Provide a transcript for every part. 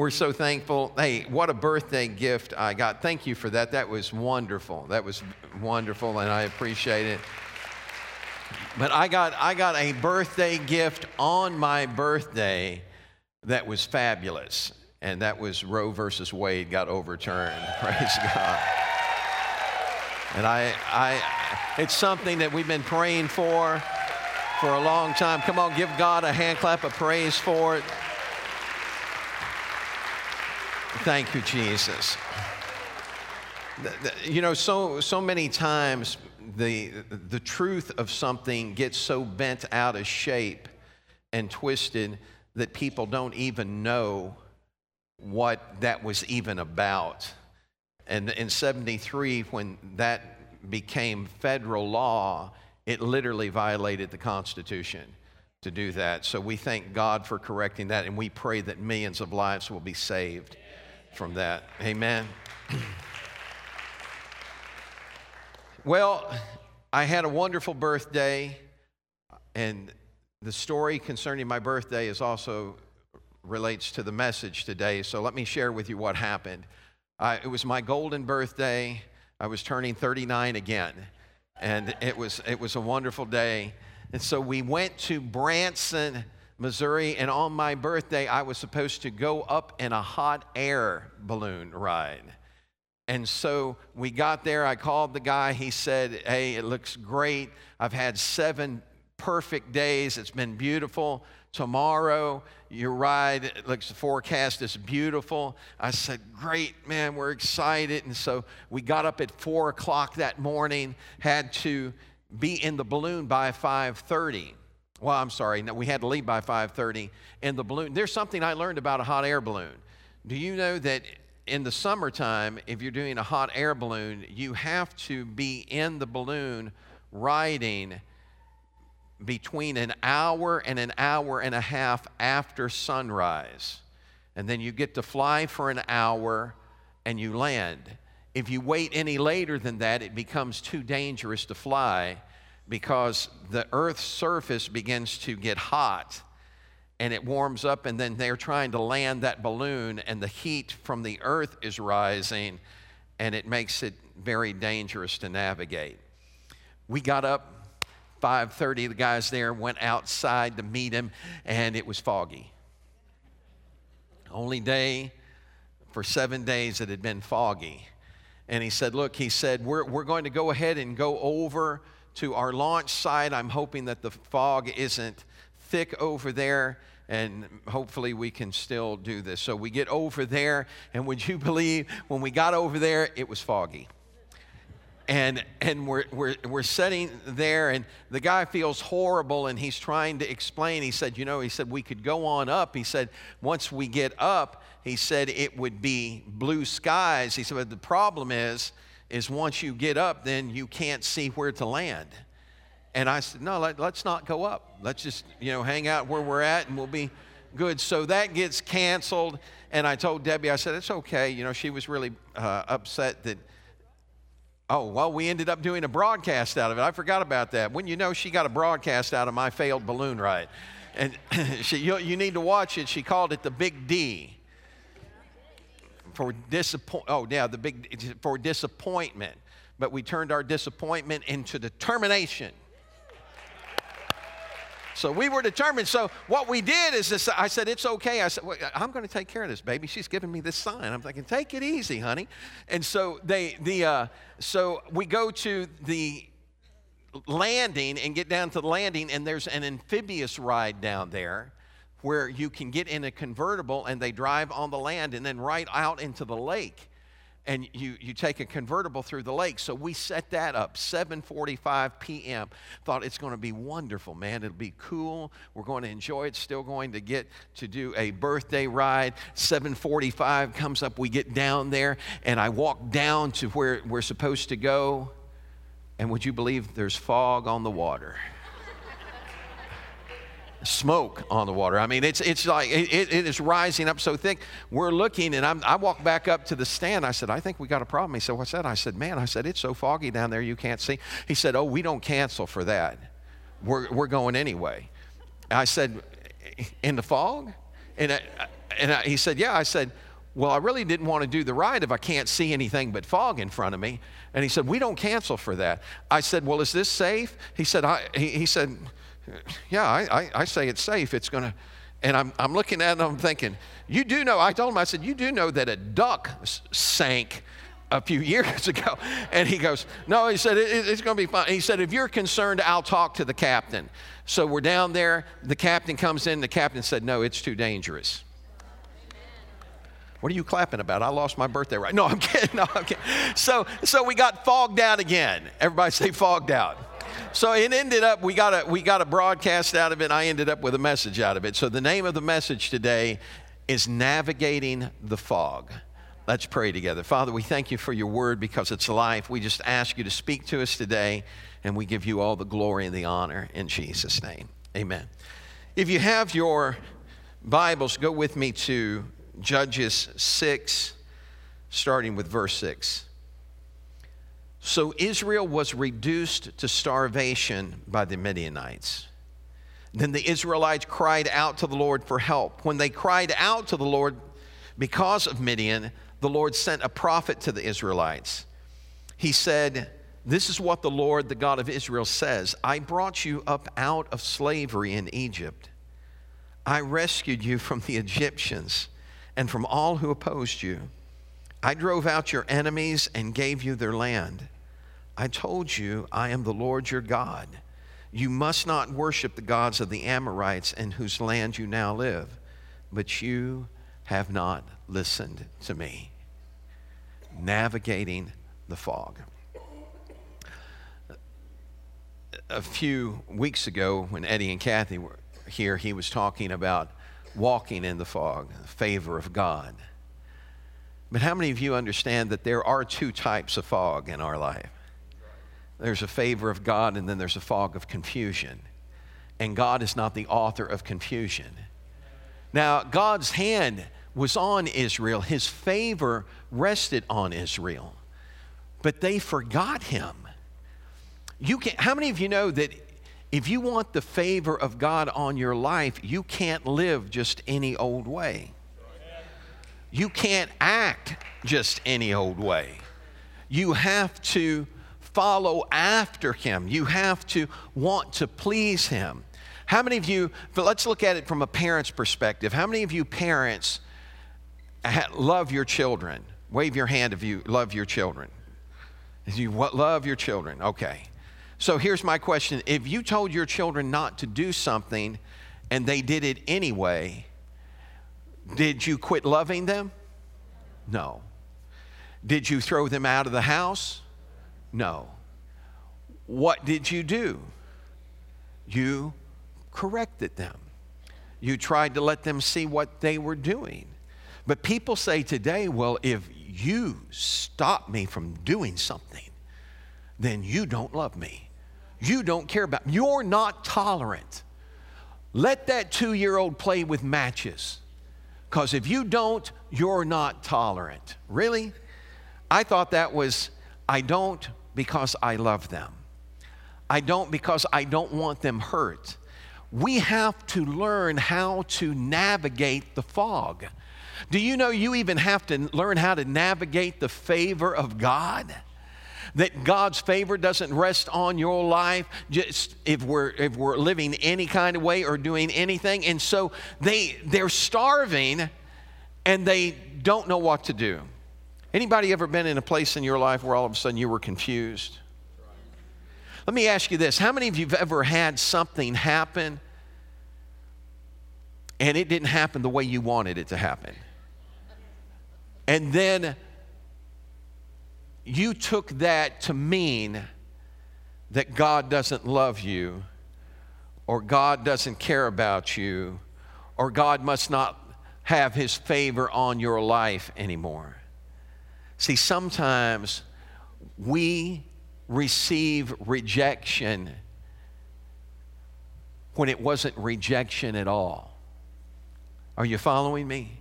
we're so thankful. Hey, what a birthday gift I got. Thank you for that. That was wonderful. That was wonderful, and I appreciate it. But I got, I got a birthday gift on my birthday that was fabulous, and that was Roe versus Wade got overturned. Praise God. And I, I, it's something that we've been praying for for a long time. Come on, give God a hand clap of praise for it. Thank you, Jesus. You know, so, so many times the, the truth of something gets so bent out of shape and twisted that people don't even know what that was even about. And in 73, when that became federal law, it literally violated the Constitution to do that. So we thank God for correcting that, and we pray that millions of lives will be saved from that. Amen. well, I had a wonderful birthday, and the story concerning my birthday is also relates to the message today. So let me share with you what happened. It was my golden birthday. I was turning 39 again, and it was it was a wonderful day. And so we went to Branson Missouri, and on my birthday, I was supposed to go up in a hot air balloon ride. And so we got there. I called the guy. He said, Hey, it looks great. I've had seven perfect days. It's been beautiful. Tomorrow, your ride it looks the forecast is beautiful. I said, Great, man, we're excited. And so we got up at four o'clock that morning, had to be in the balloon by 5:30. Well, I'm sorry. We had to leave by 5:30 in the balloon. There's something I learned about a hot air balloon. Do you know that in the summertime, if you're doing a hot air balloon, you have to be in the balloon riding between an hour and an hour and a half after sunrise. And then you get to fly for an hour and you land. If you wait any later than that, it becomes too dangerous to fly because the Earth's surface begins to get hot and it warms up, and then they're trying to land that balloon, and the heat from the Earth is rising, and it makes it very dangerous to navigate. We got up 5:30. The guys there went outside to meet him, and it was foggy. Only day for seven days it had been foggy. And he said, Look, he said, we're, we're going to go ahead and go over to our launch site. I'm hoping that the fog isn't thick over there and hopefully we can still do this. So we get over there, and would you believe when we got over there, it was foggy. And, and we're, we're, we're sitting there, and the guy feels horrible, and he's trying to explain. He said, You know, he said, we could go on up. He said, Once we get up, he said it would be blue skies. He said, But the problem is, is once you get up, then you can't see where to land. And I said, no, let, us not go up. Let's just, you know, hang out where we're at and we'll be good. So that gets canceled. And I told Debbie, I said, it's okay. You know, she was really uh, upset that, oh, well, we ended up doing a broadcast out of it. I forgot about that. When you know she got a broadcast out of my failed balloon ride. And she, you, you need to watch it. She called it the Big D for disappoint. Oh, yeah, the big for disappointment. But we turned our disappointment into determination. So we were determined. So what we did is this, I said, it's okay. I said, well, I'm going to take care of this, baby. She's giving me this sign. I'm thinking, take it easy, honey. And so they, the, uh, so we go to the landing and get down to the landing, and there's an amphibious ride down there where you can get in a convertible and they drive on the land and then right out into the lake and you, you take a convertible through the lake. So we set that up, 7:45 p.m. Thought it's going to be wonderful, man. It'll be cool. We're going to enjoy it. Still going to get to do a birthday ride. 7:45 comes up. We get down there, and I walk down to where we're supposed to go. And would you believe there's fog on the water? Smoke on the water. I mean, it's, it's like it, it is rising up so thick. We're looking, and I'm, I walk back up to the stand. I said, I think we got a problem. He said, What's that? I said, Man, I said, it's so foggy down there you can't see. He said, Oh, we don't cancel for that. We're, we're going anyway. I said, In the fog? And I, and I, he said, Yeah. I said, Well, I really didn't want to do the ride if I can't see anything but fog in front of me. And he said, We don't cancel for that. I said, Well, is this safe? He said, I, he, he said, Yeah, I, I, I say it's safe. It's going to. And I'm, I'm looking at him, I'm thinking, You do know, I told him, I said, You do know that a duck sank a few years ago. And he goes, No, he said, it, It's going to be fine. He said, If you're concerned, I'll talk to the captain. So we're down there. The captain comes in. The captain said, No, it's too dangerous. What are you clapping about? I lost my birthday right. No, I'm kidding. No, I'm kidding. So, so we got fogged out again. Everybody say fogged out. So it ended up, we got, a, we got a broadcast out of it. I ended up with a message out of it. So the name of the message today is Navigating the Fog. Let's pray together. Father, we thank you for your word because it's life. We just ask you to speak to us today, and we give you all the glory and the honor in Jesus' name. Amen. If you have your Bibles, go with me to Judges 6, starting with verse 6. So Israel was reduced to starvation by the Midianites. Then the Israelites cried out to the Lord for help. When they cried out to the Lord because of Midian, the Lord sent a prophet to the Israelites. He said, This is what the Lord, the God of Israel, says I brought you up out of slavery in Egypt. I rescued you from the Egyptians and from all who opposed you. I drove out your enemies and gave you their land. I told you, I am the Lord your God. You must not worship the gods of the Amorites in whose land you now live, but you have not listened to me. Navigating the fog. A few weeks ago, when Eddie and Kathy were here, he was talking about walking in the fog, the favor of God. But how many of you understand that there are two types of fog in our life? There's a favor of God, and then there's a fog of confusion. And God is not the author of confusion. Now, God's hand was on Israel, His favor rested on Israel, but they forgot Him. You can, how many of you know that if you want the favor of God on your life, you can't live just any old way. You can't act just any old way. You have to follow after Him. You have to want to please Him. How many of you, let's look at it from a parent's perspective. How many of you parents love your children? Wave your hand if you love your children. If you love your children, okay. So here's my question If you told your children not to do something and they did it anyway, did you quit loving them? No. Did you throw them out of the house? No. What did you do? You corrected them. You tried to let them see what they were doing. But people say today, well, if you stop me from doing something, then you don't love me you don't care about. me. You're not tolerant. Let that two year old play with matches. Because if you don't, you're not tolerant. Really? I thought that was, I don't because I love them. I don't because I don't want them hurt. We have to learn how to navigate the fog. Do you know you even have to learn how to navigate the favor of God? That God's favor doesn't rest on your life just if we're if we're living any kind of way or doing anything. And so they they're starving and they don't know what to do. Anybody ever been in a place in your life where all of a sudden you were confused? Let me ask you this. How many of you have ever had something happen and it didn't happen the way you wanted it to happen? And then you took that to mean that God doesn't love you, or God doesn't care about you, or God must not have his favor on your life anymore. See, sometimes we receive rejection when it wasn't rejection at all. Are you following me?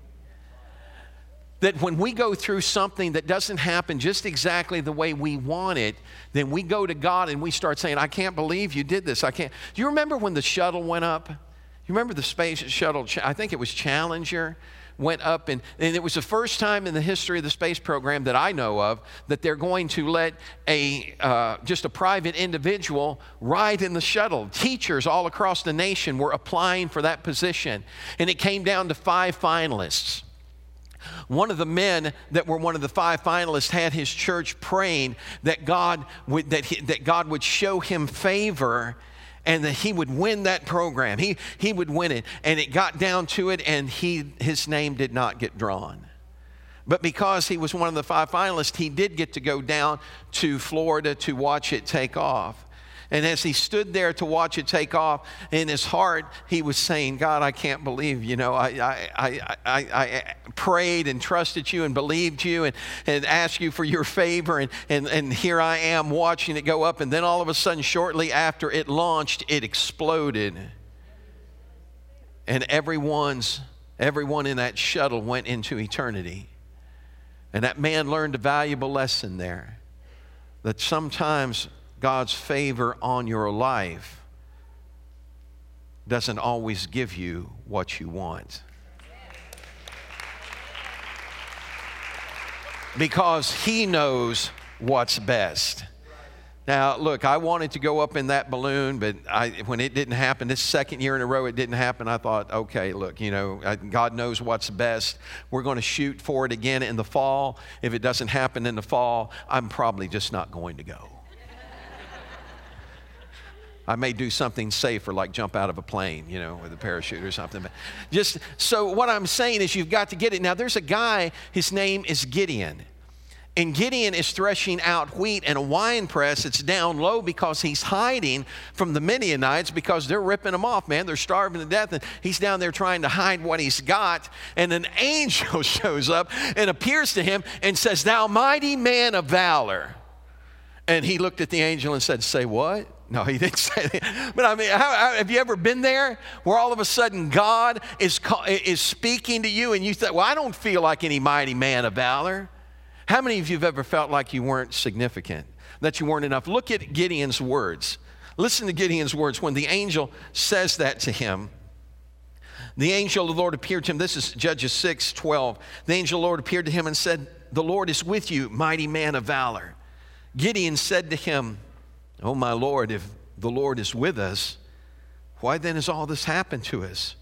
That when we go through something that doesn't happen just exactly the way we want it, then we go to God and we start saying, I can't believe you did this. I can't. Do you remember when the shuttle went up? You remember the space shuttle? I think it was Challenger went up, and, and it was the first time in the history of the space program that I know of that they're going to let a uh, just a private individual ride in the shuttle. Teachers all across the nation were applying for that position, and it came down to five finalists. One of the men that were one of the five finalists had his church praying that God would, that, he, that God would show him favor and that he would win that program. He, he would win it. And it got down to it, and he, his name did not get drawn. But because he was one of the five finalists, he did get to go down to Florida to watch it take off. And as he stood there to watch it take off, in his heart, he was saying, God, I can't believe, you know, I, I, I, I, I prayed and trusted you and believed you and, and asked you for your favor. And, and, and here I am watching it go up. And then all of a sudden, shortly after it launched, it exploded. And everyone's, everyone in that shuttle went into eternity. And that man learned a valuable lesson there that sometimes God's favor on your life doesn't always give you what you want. Because He knows what's best. Now, look, I wanted to go up in that balloon, but I, when it didn't happen, this second year in a row it didn't happen, I thought, okay, look, you know, God knows what's best. We're going to shoot for it again in the fall. If it doesn't happen in the fall, I'm probably just not going to go. I may do something safer, like jump out of a plane, you know, with a parachute or something. But just so what I'm saying is, you've got to get it. Now, there's a guy, his name is Gideon. And Gideon is threshing out wheat in a wine press. It's down low because he's hiding from the Midianites because they're ripping him off, man. They're starving to death. And he's down there trying to hide what he's got. And an angel shows up and appears to him and says, Thou mighty man of valor. And he looked at the angel and said, Say what? No, he didn't say that. But I mean, how, how, have you ever been there where all of a sudden God is, is speaking to you and you think, well, I don't feel like any mighty man of valor? How many of you have ever felt like you weren't significant, that you weren't enough? Look at Gideon's words. Listen to Gideon's words when the angel says that to him. The angel of the Lord appeared to him. This is Judges 6 12. The angel of the Lord appeared to him and said, The Lord is with you, mighty man of valor. Gideon said to him, Oh, my Lord, if the Lord is with us, why then has all this happened to us?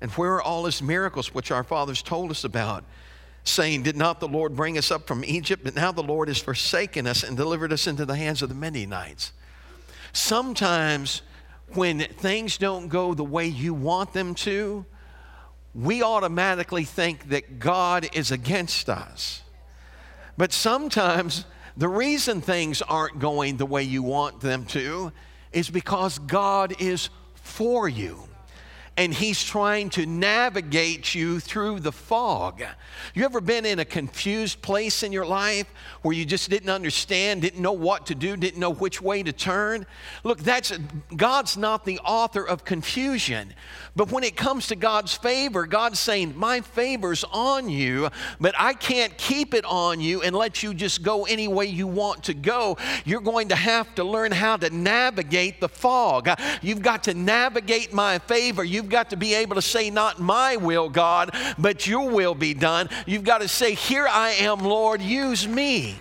And where are all his miracles which our fathers told us about? Saying, Did not the Lord bring us up from Egypt? But now the Lord has forsaken us and delivered us into the hands of the Midianites. Sometimes when things don't go the way you want them to, we automatically think that God is against us. But sometimes the reason things aren't going the way you want them to is because God is for you and he's trying to navigate you through the fog. You ever been in a confused place in your life where you just didn't understand, didn't know what to do, didn't know which way to turn? Look, that's God's not the author of confusion. But when it comes to God's favor, God's saying, My favor's on you, but I can't keep it on you and let you just go any way you want to go. You're going to have to learn how to navigate the fog. You've got to navigate my favor. You've got to be able to say, Not my will, God, but your will be done. You've got to say, Here I am, Lord, use me.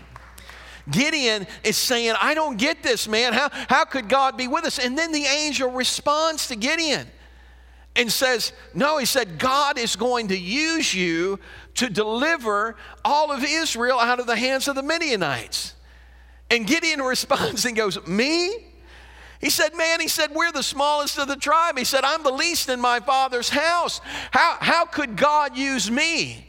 Gideon is saying, I don't get this, man. How, how could God be with us? And then the angel responds to Gideon and says, No, he said, God is going to use you to deliver all of Israel out of the hands of the Midianites. And Gideon responds and goes, Me? He said, Man, he said, we're the smallest of the tribe. He said, I'm the least in my father's house. How, how could God use me?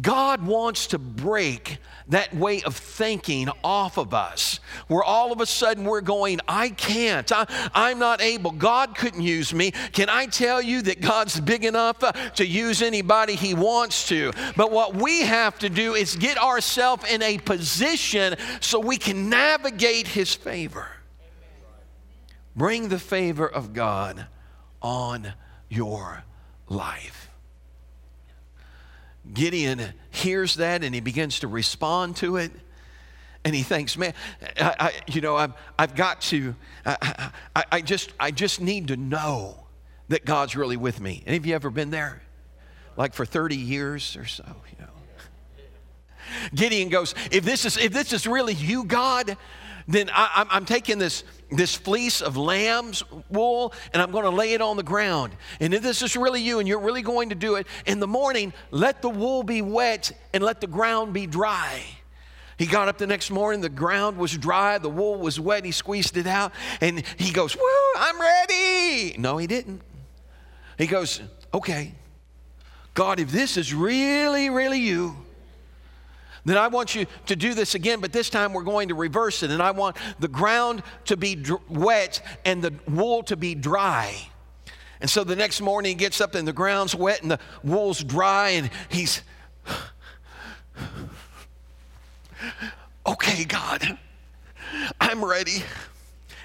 God wants to break that way of thinking off of us, where all of a sudden we're going, I can't, I, am not able, God couldn't use me. Can I tell you that God's big enough uh, to use anybody He wants to? But what we have to do is get ourselves in a position so we can navigate His favor. Bring the favor of God on your life. Gideon hears that and he begins to respond to it. And he thinks, man, I, I, you know, I've, I've got to, I, I, just, I just need to know that God's really with me. Any of you ever been there? like for 30 years or so, you know. Gideon goes, if this is, if this is really you, God, then I, am taking this, this fleece of lamb's wool and I'm going to lay it on the ground. And if this is really you and you're really going to do it, in the morning, let the wool be wet and let the ground be dry. He got up the next morning, the ground was dry, the wool was wet, he squeezed it out, and he goes, Woo, I'm ready. No, he didn't. He goes, Okay, God, if this is really, really you, then I want you to do this again, but this time we're going to reverse it. And I want the ground to be dr- wet and the wool to be dry. And so the next morning he gets up and the ground's wet and the wool's dry, and he's, okay, God, I'm ready.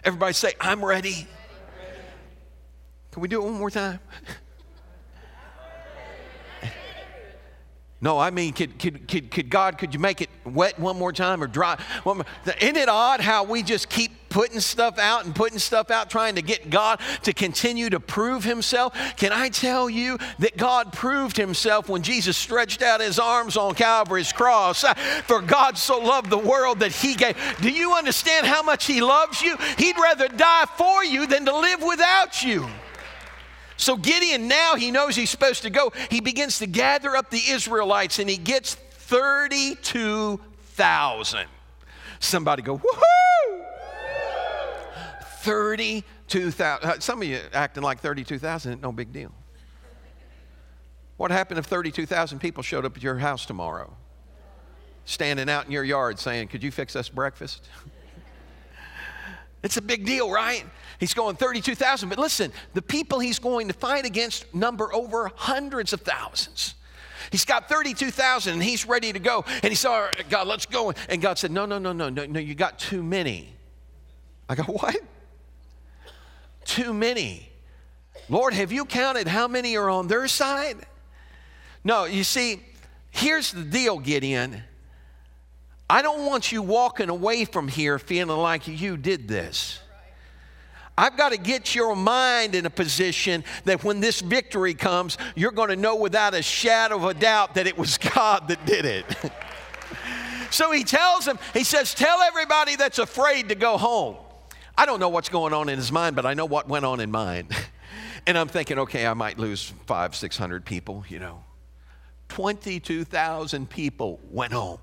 Everybody say, I'm ready. Can we do it one more time? No, I mean, could, could, could, could God, could you make it wet one more time or dry? One more? Isn't it odd how we just keep putting stuff out and putting stuff out, trying to get God to continue to prove himself? Can I tell you that God proved himself when Jesus stretched out his arms on Calvary's cross? For God so loved the world that he gave. Do you understand how much he loves you? He'd rather die for you than to live without you. So Gideon, now he knows he's supposed to go. He begins to gather up the Israelites and he gets 32,000. Somebody go, woohoo! 32,000. Uh, some of you acting like 32,000 no big deal. What happened if 32,000 people showed up at your house tomorrow? Standing out in your yard saying, Could you fix us breakfast? it's a big deal, right? He's going 32,000. But listen, the people he's going to fight against number over hundreds of thousands. He's got 32,000 and he's ready to go. And he said, God, let's go. And God said, No, no, no, no, no, no, you got too many. I go, What? Too many. Lord, have you counted how many are on their side? No, you see, here's the deal, Gideon. I don't want you walking away from here feeling like you did this. I've got to get your mind in a position that when this victory comes, you're going to know without a shadow of a doubt that it was God that did it. so he tells him, he says, Tell everybody that's afraid to go home. I don't know what's going on in his mind, but I know what went on in mine. and I'm thinking, okay, I might lose five, 600 people, you know. 22,000 people went home.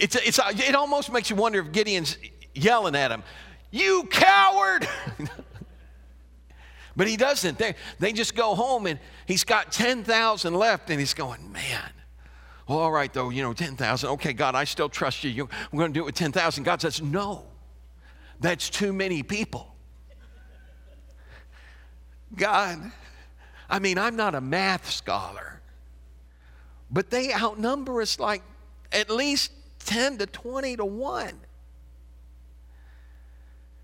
It's, it's, uh, it almost makes you wonder if Gideon's yelling at him. You coward! but he doesn't. They, they just go home and he's got 10,000 left and he's going, man. Well, all right, though, you know, 10,000. Okay, God, I still trust you. you we're going to do it with 10,000. God says, no, that's too many people. God, I mean, I'm not a math scholar, but they outnumber us like at least 10 to 20 to 1.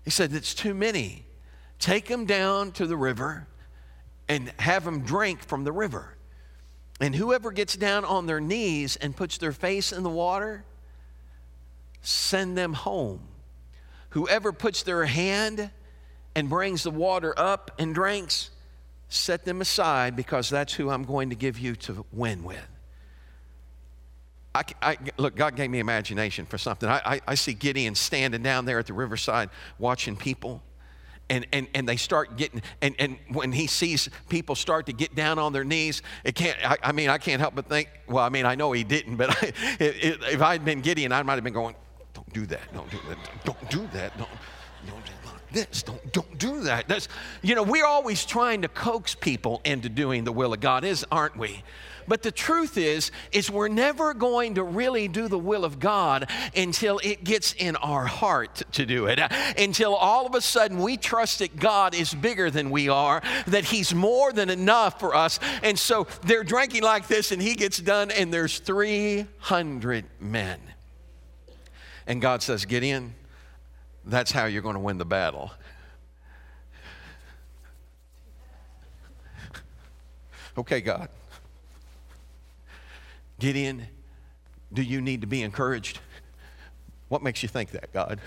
He said, It's too many. Take them down to the river and have them drink from the river. And whoever gets down on their knees and puts their face in the water, send them home. Whoever puts their hand and brings the water up and drinks, set them aside because that's who I'm going to give you to win with. I, I, look, God gave me imagination for something. I, I, see Gideon standing down there at the riverside watching people and, and, and they start getting and, and when he sees people start to get down on their knees it can't i, I mean i can't help but think well i mean i know he didn't but I, it, if i had been gideon i might have been going don't do that. Don't do that. Don't do that. Don't, don't do this. Don't don't do that. That's you know we're always trying to coax people into doing the will of god is aren't we but the truth is, is we're never going to really do the will of God until it gets in our heart to do it. Until all of a sudden we trust that God is bigger than we are, that He's more than enough for us. And so they're drinking like this, and he gets done, and there's 300 men. And God says, Gideon, that's how you're going to win the battle. Okay, God. Gideon, do you need to be encouraged? What makes you think that, God?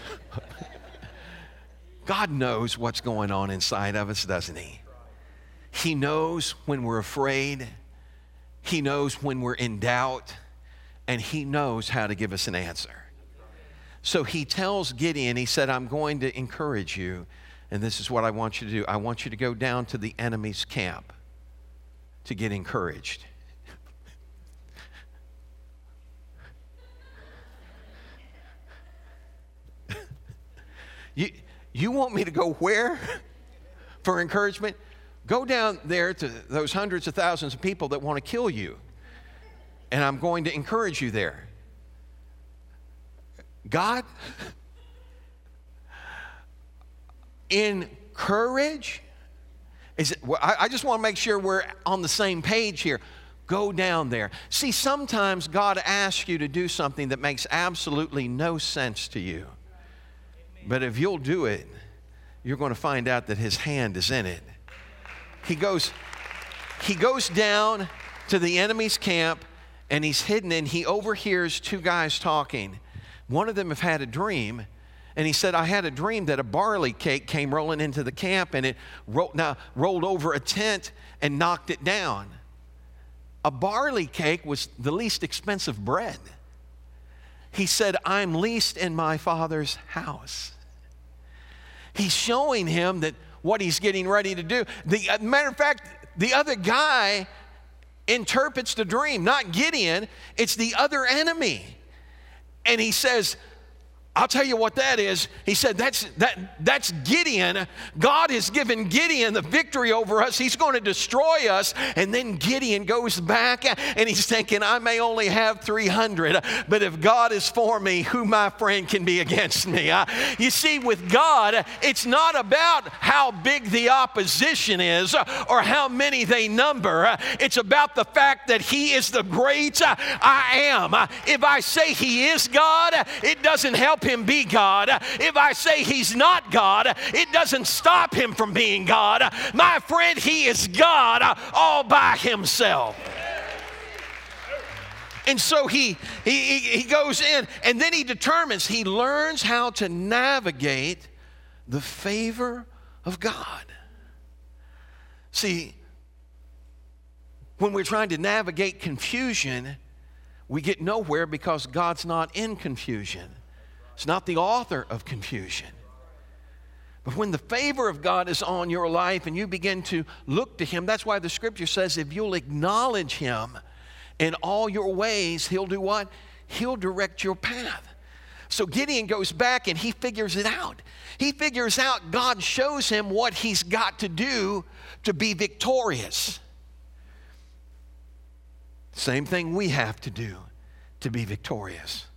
God knows what's going on inside of us, doesn't He? He knows when we're afraid, He knows when we're in doubt, and He knows how to give us an answer. So he tells Gideon, he said, I'm going to encourage you, and this is what I want you to do. I want you to go down to the enemy's camp to get encouraged. You, you want me to go where for encouragement? Go down there to those hundreds of thousands of people that want to kill you. And I'm going to encourage you there. God, encourage. Is it, well, I, I just want to make sure we're on the same page here. Go down there. See, sometimes God asks you to do something that makes absolutely no sense to you. But if you'll do it, you're going to find out that His hand is in it. He goes, he goes down to the enemy's camp and he's hidden and he overhears two guys talking. One of them have had a dream, and he said, I had a dream that a barley cake came rolling into the camp and it rolled, now, rolled over a tent and knocked it down. A barley cake was the least expensive bread. He said, I'm least in my father's house. He's showing him that what he's getting ready to do. The uh, matter of fact, the other guy interprets the dream, not Gideon, it's the other enemy and he says, I'll tell you what that is. He said, that's, that, that's Gideon. God has given Gideon the victory over us. He's going to destroy us. And then Gideon goes back and he's thinking, I may only have 300, but if God is for me, who my friend can be against me? You see, with God, it's not about how big the opposition is or how many they number. It's about the fact that He is the great I am. If I say He is God, it doesn't help him be God. If I say he's not God, it doesn't stop him from being God. My friend, he is God all by himself. And so he, he, he goes in and then he determines, he learns how to navigate the favor of God. See, when we're trying to navigate confusion, we get nowhere because God's not in confusion. It's not the author of confusion. But when the favor of God is on your life and you begin to look to Him, that's why the scripture says if you'll acknowledge Him in all your ways, He'll do what? He'll direct your path. So Gideon goes back and he figures it out. He figures out God shows him what he's got to do to be victorious. Same thing we have to do to be victorious.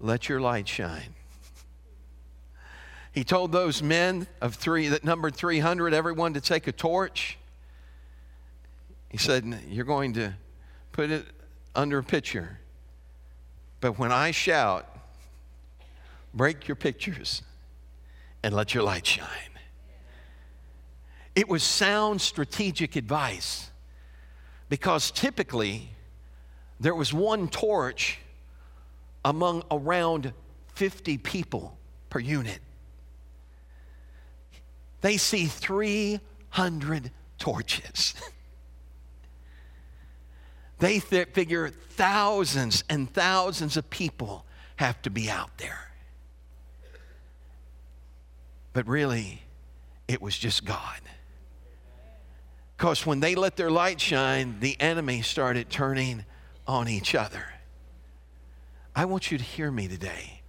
Let your light shine. He told those men of three that numbered 300, everyone to take a torch. He said, You're going to put it under a pitcher. But when I shout, break your pictures and let your light shine. It was sound strategic advice because typically there was one torch among around 50 people per unit. They see 300 torches. they th- figure thousands and thousands of people have to be out there. But really, it was just God. Because when they let their light shine, the enemy started turning on each other. I want you to hear me today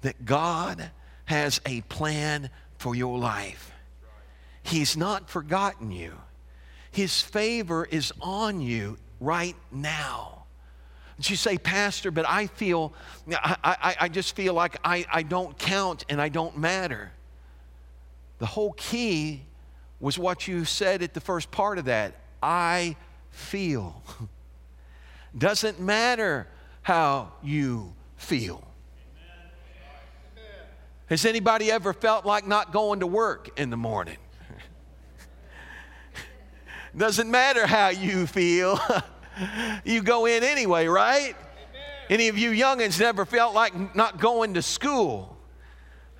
that God has a plan for your life. He's not forgotten you. His favor is on you right now. And you say, Pastor, but I feel, I, I, I just feel like I, I don't count and I don't matter. The whole key was what you said at the first part of that I feel. Doesn't matter how you feel. Has anybody ever felt like not going to work in the morning? Doesn't matter how you feel. you go in anyway, right? Any of you youngins never felt like not going to school?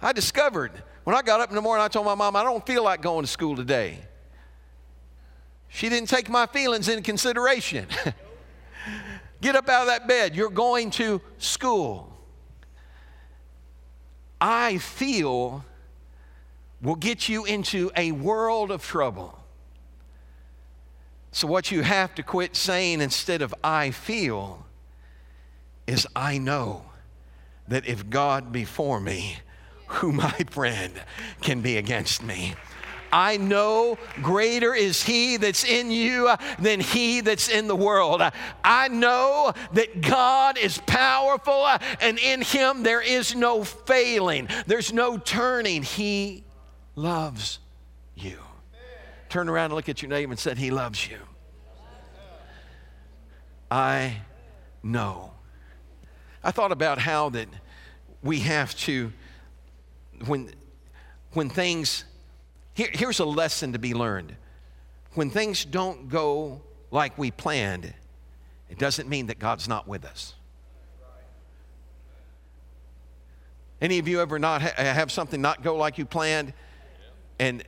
I discovered when I got up in the morning, I told my mom, I don't feel like going to school today. She didn't take my feelings into consideration. Get up out of that bed. You're going to school. I feel will get you into a world of trouble. So, what you have to quit saying instead of I feel is I know that if God be for me, who my friend can be against me? I know greater is He that's in you uh, than He that's in the world. Uh, I know that God is powerful uh, and in Him there is no failing, there's no turning. He loves you. Turn around and look at your name and said, He loves you. I know. I thought about how that we have to, when, when things here, here's a lesson to be learned. When things don't go like we planned, it doesn't mean that God's not with us. Any of you ever not ha- have something not go like you planned and,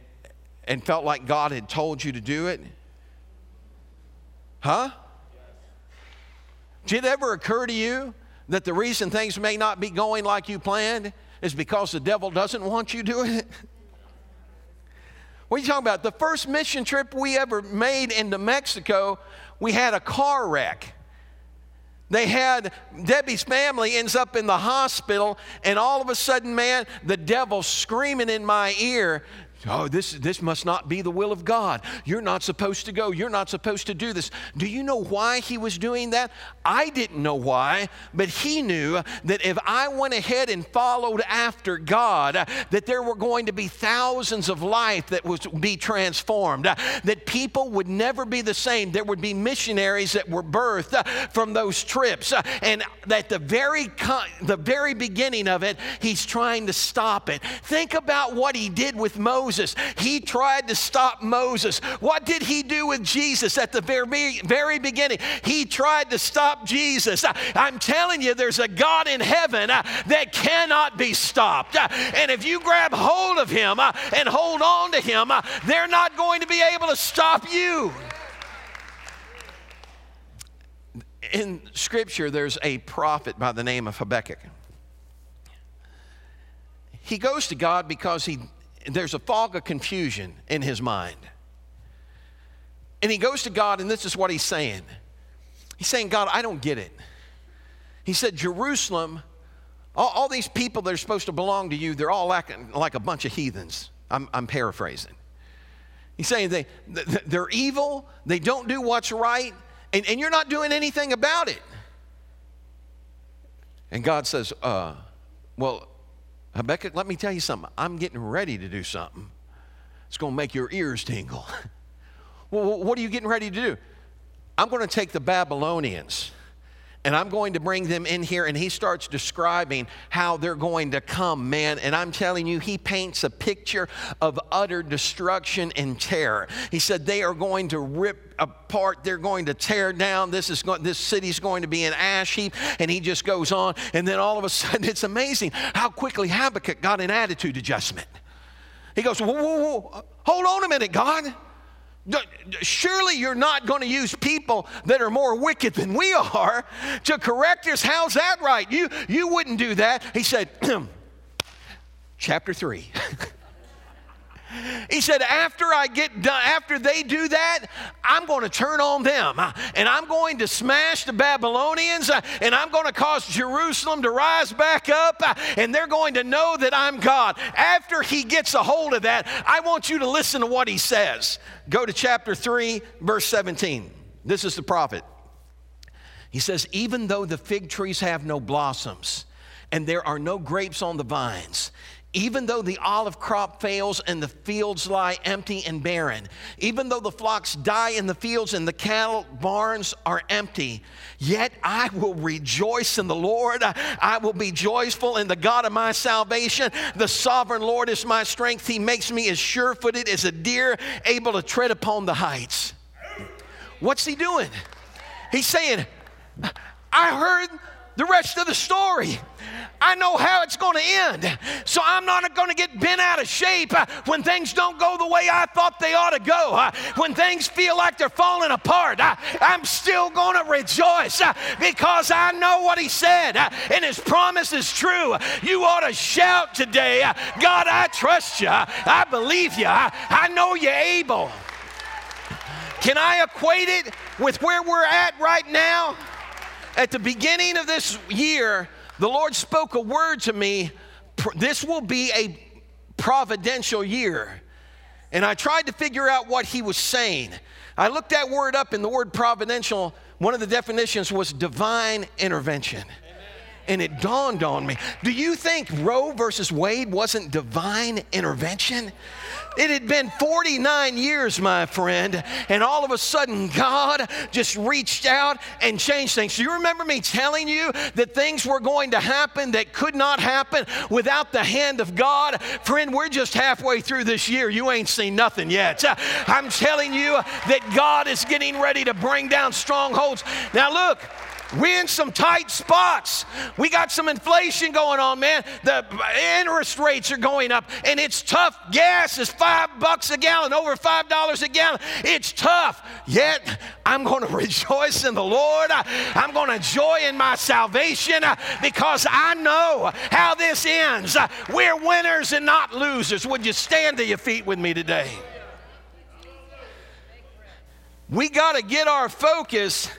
and felt like God had told you to do it? Huh? Did it ever occur to you that the reason things may not be going like you planned is because the devil doesn't want you doing it? What are you talking about? The first mission trip we ever made into Mexico, we had a car wreck. They had Debbie's family ends up in the hospital, and all of a sudden, man, the devil screaming in my ear, Oh, this, this must not be the will of God. You're not supposed to go. You're not supposed to do this. Do you know why he was doing that? I didn't know why, but he knew that if I went ahead and followed after God, that there were going to be thousands of life that would be transformed, that people would never be the same. There would be missionaries that were birthed from those trips. And at the very, the very beginning of it, he's trying to stop it. Think about what he did with Moses. Moses. He tried to stop Moses. What did he do with Jesus at the very, very beginning? He tried to stop Jesus. I'm telling you, there's a God in heaven uh, that cannot be stopped. Uh, and if you grab hold of him uh, and hold on to him, they're not going to be able to stop you. In Scripture, there's a prophet by the name of Habakkuk. He goes to God because he there's a fog of confusion in his mind. And he goes to God, and this is what he's saying. He's saying, God, I don't get it. He said, Jerusalem, all, all these people that are supposed to belong to you, they're all like, like a bunch of heathens. I'm, I'm paraphrasing. He's saying they, they're evil, they don't do what's right, and, and you're not doing anything about it. And God says, uh, Well, Habakkuk, let me tell you something. I'm getting ready to do something. It's going to make your ears tingle. well, what are you getting ready to do? I'm going to take the Babylonians and I'm going to bring them in here. And he starts describing how they're going to come, man. And I'm telling you, he paints a picture of utter destruction and terror. He said they are going to rip apart, they're going to tear down. This is going, this city's going to be an ash heap. And he just goes on. And then all of a sudden, it's amazing how quickly Habakkuk got an attitude adjustment. He goes, whoa, whoa, whoa. hold on a minute, God. Surely you're not going to use people that are more wicked than we are to correct us. How's that right? You, you wouldn't do that. He said, chapter 3. He said, after I get done, after they do that, I'm going to turn on them and I'm going to smash the Babylonians and I'm going to cause Jerusalem to rise back up and they're going to know that I'm God. After he gets a hold of that, I want you to listen to what he says. Go to chapter 3, verse 17. This is the prophet. He says, Even though the fig trees have no blossoms, and there are no grapes on the vines, even though the olive crop fails and the fields lie empty and barren, even though the flocks die in the fields and the cattle barns are empty, yet I will rejoice in the Lord. I will be joyful in the God of my salvation. The sovereign Lord is my strength. He makes me as sure footed as a deer, able to tread upon the heights. What's he doing? He's saying, I heard the rest of the story. I know how it's going to end. So I'm not going to get bent out of shape uh, when things don't go the way I thought they ought to go. Uh, when things feel like they're falling apart, uh, I'm still going to rejoice because I know what He said and His promise is true. You ought to shout today God, I trust you. I believe you. I know you're able. Can I equate it with where we're at right now? At the beginning of this year, the Lord spoke a word to me. This will be a providential year. And I tried to figure out what he was saying. I looked that word up, and the word providential, one of the definitions was divine intervention. And it dawned on me. Do you think Roe versus Wade wasn't divine intervention? It had been 49 years, my friend, and all of a sudden God just reached out and changed things. Do you remember me telling you that things were going to happen that could not happen without the hand of God? Friend, we're just halfway through this year. You ain't seen nothing yet. I'm telling you that God is getting ready to bring down strongholds. Now, look. We're in some tight spots. We got some inflation going on, man. The interest rates are going up, and it's tough. Gas is five bucks a gallon, over five dollars a gallon. It's tough. Yet I'm going to rejoice in the Lord. I'm going to joy in my salvation uh, because I know how this ends. Uh, we're winners and not losers. Would you stand to your feet with me today? We got to get our focus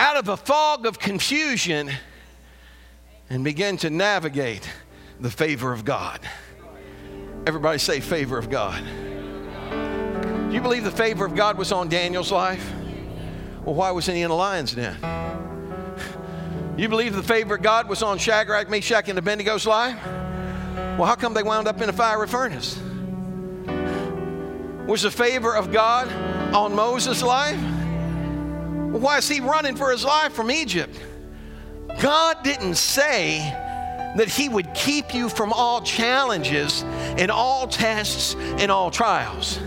out of a fog of confusion and begin to navigate the favor of God. Everybody say, favor of God. Do you believe the favor of God was on Daniel's life? Well, why wasn't he in a lion's den? You believe the favor of God was on Shadrach, Meshach, and Abednego's life? Well, how come they wound up in a fiery furnace? Was the favor of God on Moses' life? Why is he running for his life from Egypt? God didn't say that he would keep you from all challenges and all tests and all trials.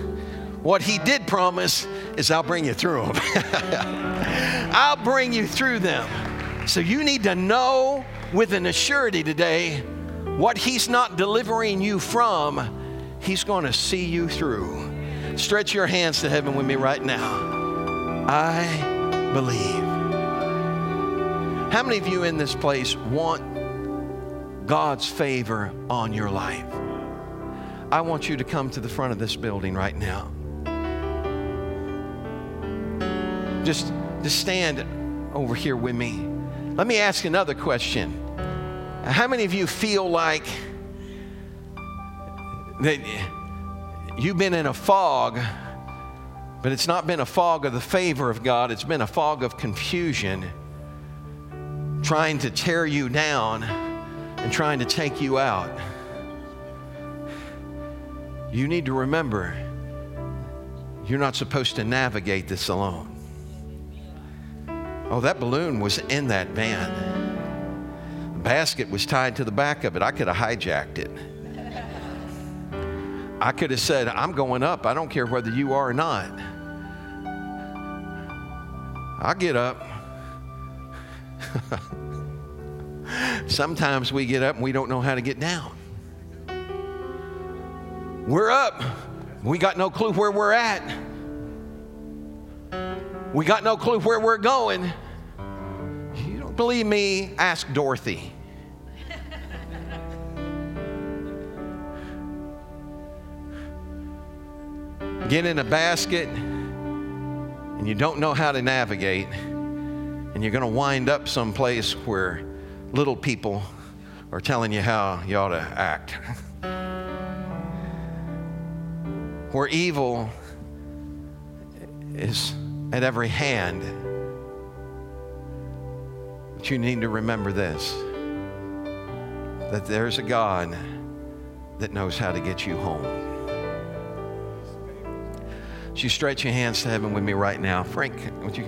What he did promise is, I'll bring you through them. I'll bring you through them. So you need to know with an assurity today what he's not delivering you from, he's going to see you through. Stretch your hands to heaven with me right now. I believe. How many of you in this place want God's favor on your life? I want you to come to the front of this building right now. Just, just stand over here with me. Let me ask another question. How many of you feel like that you've been in a fog but it's not been a fog of the favor of God, it's been a fog of confusion trying to tear you down and trying to take you out. You need to remember you're not supposed to navigate this alone. Oh, that balloon was in that van. The basket was tied to the back of it. I could have hijacked it. I could have said, I'm going up. I don't care whether you are or not. I get up. Sometimes we get up and we don't know how to get down. We're up. We got no clue where we're at. We got no clue where we're going. You don't believe me? Ask Dorothy. Get in a basket and you don't know how to navigate, and you're going to wind up someplace where little people are telling you how you ought to act. where evil is at every hand. But you need to remember this that there's a God that knows how to get you home. You stretch your hands to heaven with me right now? Frank, would you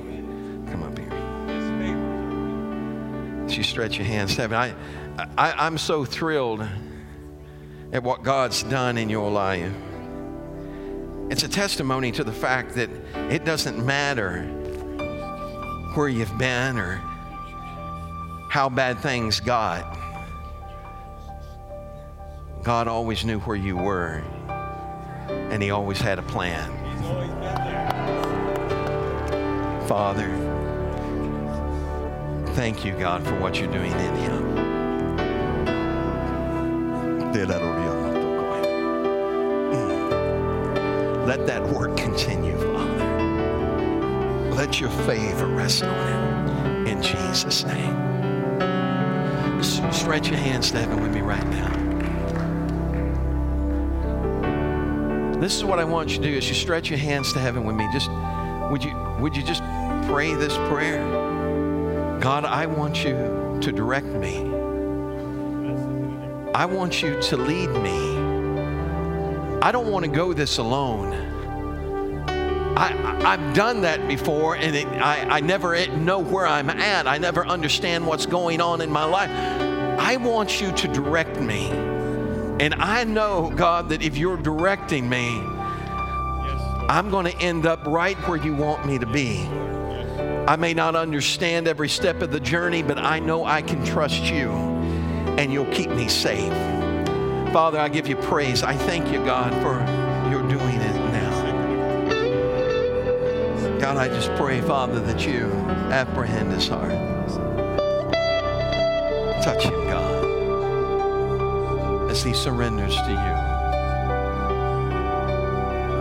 come up here? Would you stretch your hands to heaven? I, I, I'm so thrilled at what God's done in your life. It's a testimony to the fact that it doesn't matter where you've been or how bad things got, God always knew where you were, and He always had a plan. Father, thank you, God, for what you're doing in Him. Mm. Let that work continue, Father. Let your favor rest on him in Jesus' name. Stretch your hands to heaven with me right now. This is what I want you to do is you stretch your hands to heaven with me. Just would you would you just pray this prayer? God, I want you to direct me. I want you to lead me. I don't want to go this alone. I, have done that before and it, I, I never know where I'm at. I never understand what's going on in my life. I want you to direct me. And I know, God, that if you're directing me, I'm going to end up right where you want me to be. I may not understand every step of the journey, but I know I can trust you and you'll keep me safe. Father, I give you praise. I thank you, God, for your doing it now. God, I just pray, Father, that you apprehend his heart. Touch him, God, as he surrenders to you.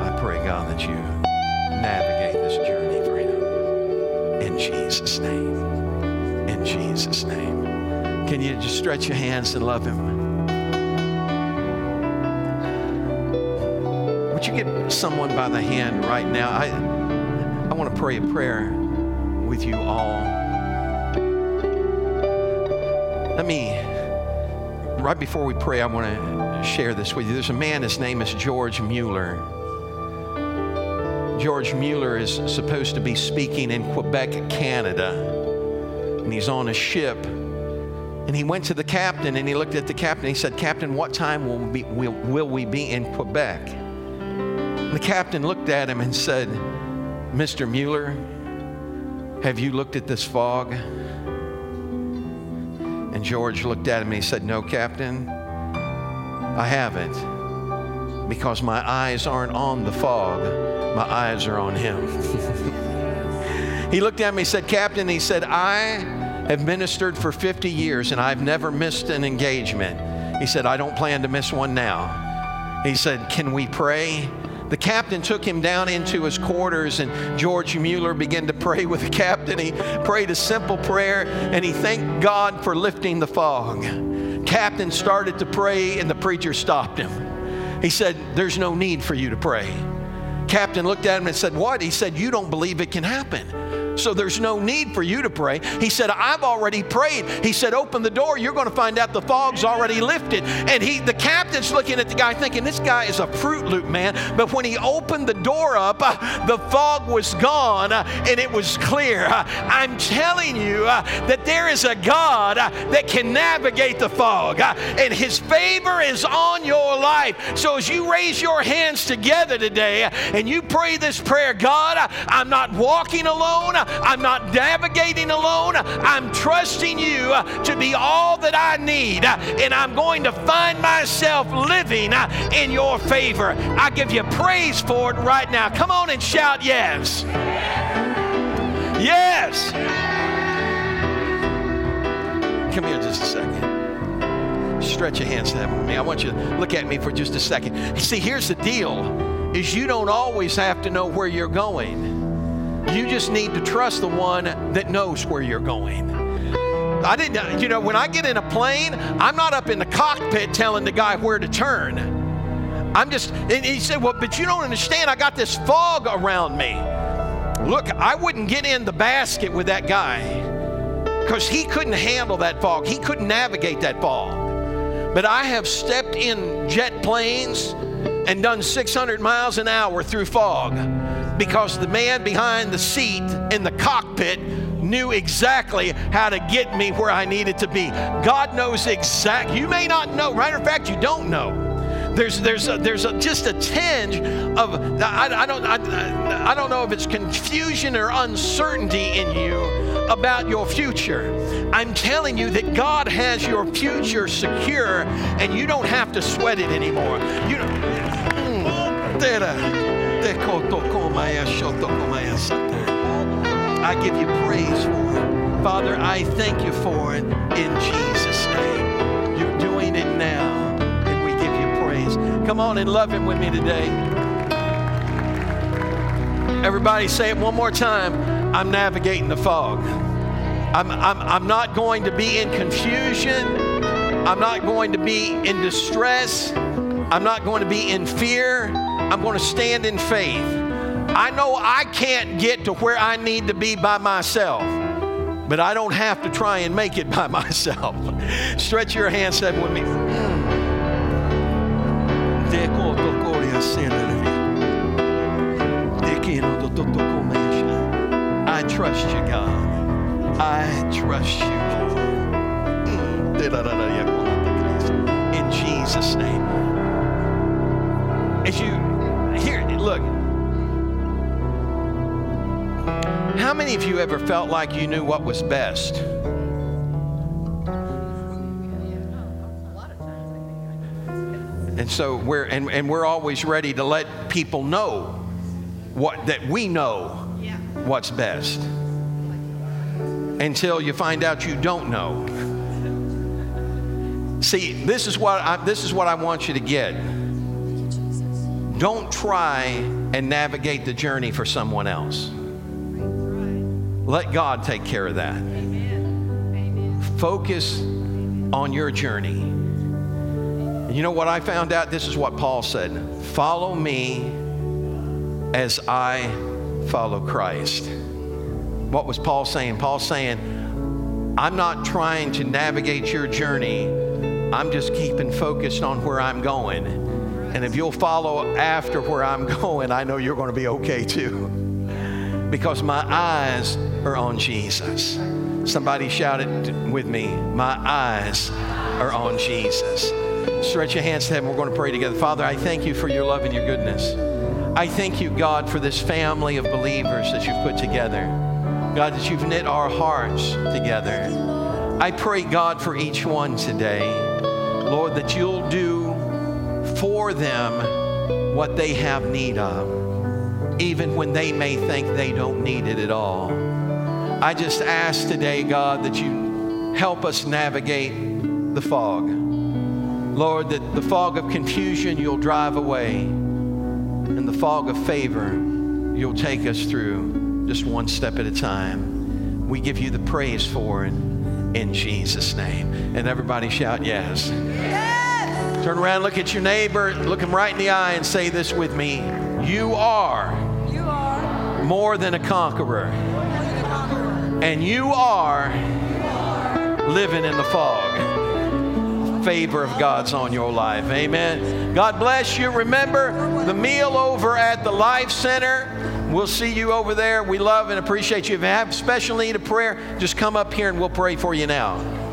I pray, God, that you Jesus' name. In Jesus' name. Can you just stretch your hands and love him? Would you get someone by the hand right now? I, I want to pray a prayer with you all. Let me, right before we pray, I want to share this with you. There's a man, his name is George Mueller. George Mueller is supposed to be speaking in Quebec, Canada, and he's on a ship. And he went to the captain and he looked at the captain. He said, Captain, what time will, be, will, will we be in Quebec? the captain looked at him and said, Mr. Mueller, have you looked at this fog? And George looked at him and he said, No, Captain, I haven't because my eyes aren't on the fog, my eyes are on him. he looked at me and said, Captain, he said, I have ministered for 50 years and I've never missed an engagement. He said, I don't plan to miss one now. He said, Can we pray? The captain took him down into his quarters, and George Mueller began to pray with the captain. He prayed a simple prayer, and he thanked God for lifting the fog. Captain started to pray, and the preacher stopped him. He said, There's no need for you to pray. Captain looked at him and said, What? He said, You don't believe it can happen so there's no need for you to pray. He said, I've already prayed. He said, Open the door. You're going to find out the fog's already lifted. And he, the captain's looking at the guy thinking, This guy is a Fruit Loop man. But when he opened the door up, uh, the fog was gone uh, and it was clear. Uh, I'm telling you that there is a God that can navigate the fog, and his favor is on your life. So as you raise your hands together today and you pray this prayer, God, I'm not walking alone. I'm not navigating alone. I'm trusting you to be all that I need. And I'm going to find myself living in your favor. I give you praise for it right now. Come on and shout yes. Yes. Come here just a second. Stretch your hands to heaven with me. I want you to look at me for just a second. See, here's the deal is you don't always have to know where you're going. You just need to trust the one that knows where you're going. I didn't, uh, you know, when I get in a plane, I'm not up in the cockpit telling the guy where to turn. I'm just, and he said, Well, but you don't understand. I got this fog around me. Look, I wouldn't get in the basket with that guy because he couldn't handle that fog. He couldn't navigate that fog. But I have stepped in jet planes and done 600 miles an hour through fog because the man behind the seat in the cockpit knew exactly how to get me where I needed to be. God knows exact. You may not know. Matter of fact, you don't know. There's, there's, a, there's a, just a tinge of, I, I, don't, I, I don't know if it's confusion or uncertainty in you about your future. I'm telling you that God has your future secure and you don't have to sweat it anymore. You mm, mm, don't, I give you praise for it. Father, I thank you for it in Jesus' name. You're doing it now. And we give you praise. Come on and love Him with me today. Everybody say it one more time. I'm navigating the fog. I'm, I'm, I'm not going to be in confusion. I'm not going to be in distress. I'm not going to be in fear. I'm going to stand in faith. I know I can't get to where I need to be by myself, but I don't have to try and make it by myself. Stretch your hands, say with me. I trust you, God. I trust you, Lord. In Jesus' name. As you look. How many of you ever felt like you knew what was best? And so we're and, and we're always ready to let people know what that we know what's best. Until you find out you don't know. See, this is what I, this is what I want you to get. Don't try and navigate the journey for someone else. Let God take care of that. Focus on your journey. You know what I found out? This is what Paul said Follow me as I follow Christ. What was Paul saying? Paul saying, I'm not trying to navigate your journey, I'm just keeping focused on where I'm going. And if you'll follow after where I'm going, I know you're going to be okay too. Because my eyes are on Jesus. Somebody shouted with me, My eyes are on Jesus. Stretch your hands to heaven. We're going to pray together. Father, I thank you for your love and your goodness. I thank you, God, for this family of believers that you've put together. God, that you've knit our hearts together. I pray, God, for each one today, Lord, that you'll do for them what they have need of, even when they may think they don't need it at all. I just ask today, God, that you help us navigate the fog. Lord, that the fog of confusion you'll drive away, and the fog of favor you'll take us through just one step at a time. We give you the praise for it in Jesus' name. And everybody shout, yes. yes. Turn around, look at your neighbor, look him right in the eye, and say this with me You are, you are more than a conqueror. Than a conqueror. And you are, you are living in the fog favor of God's on your life. Amen. God bless you. Remember the meal over at the Life Center. We'll see you over there. We love and appreciate you. If you have special need of prayer, just come up here and we'll pray for you now.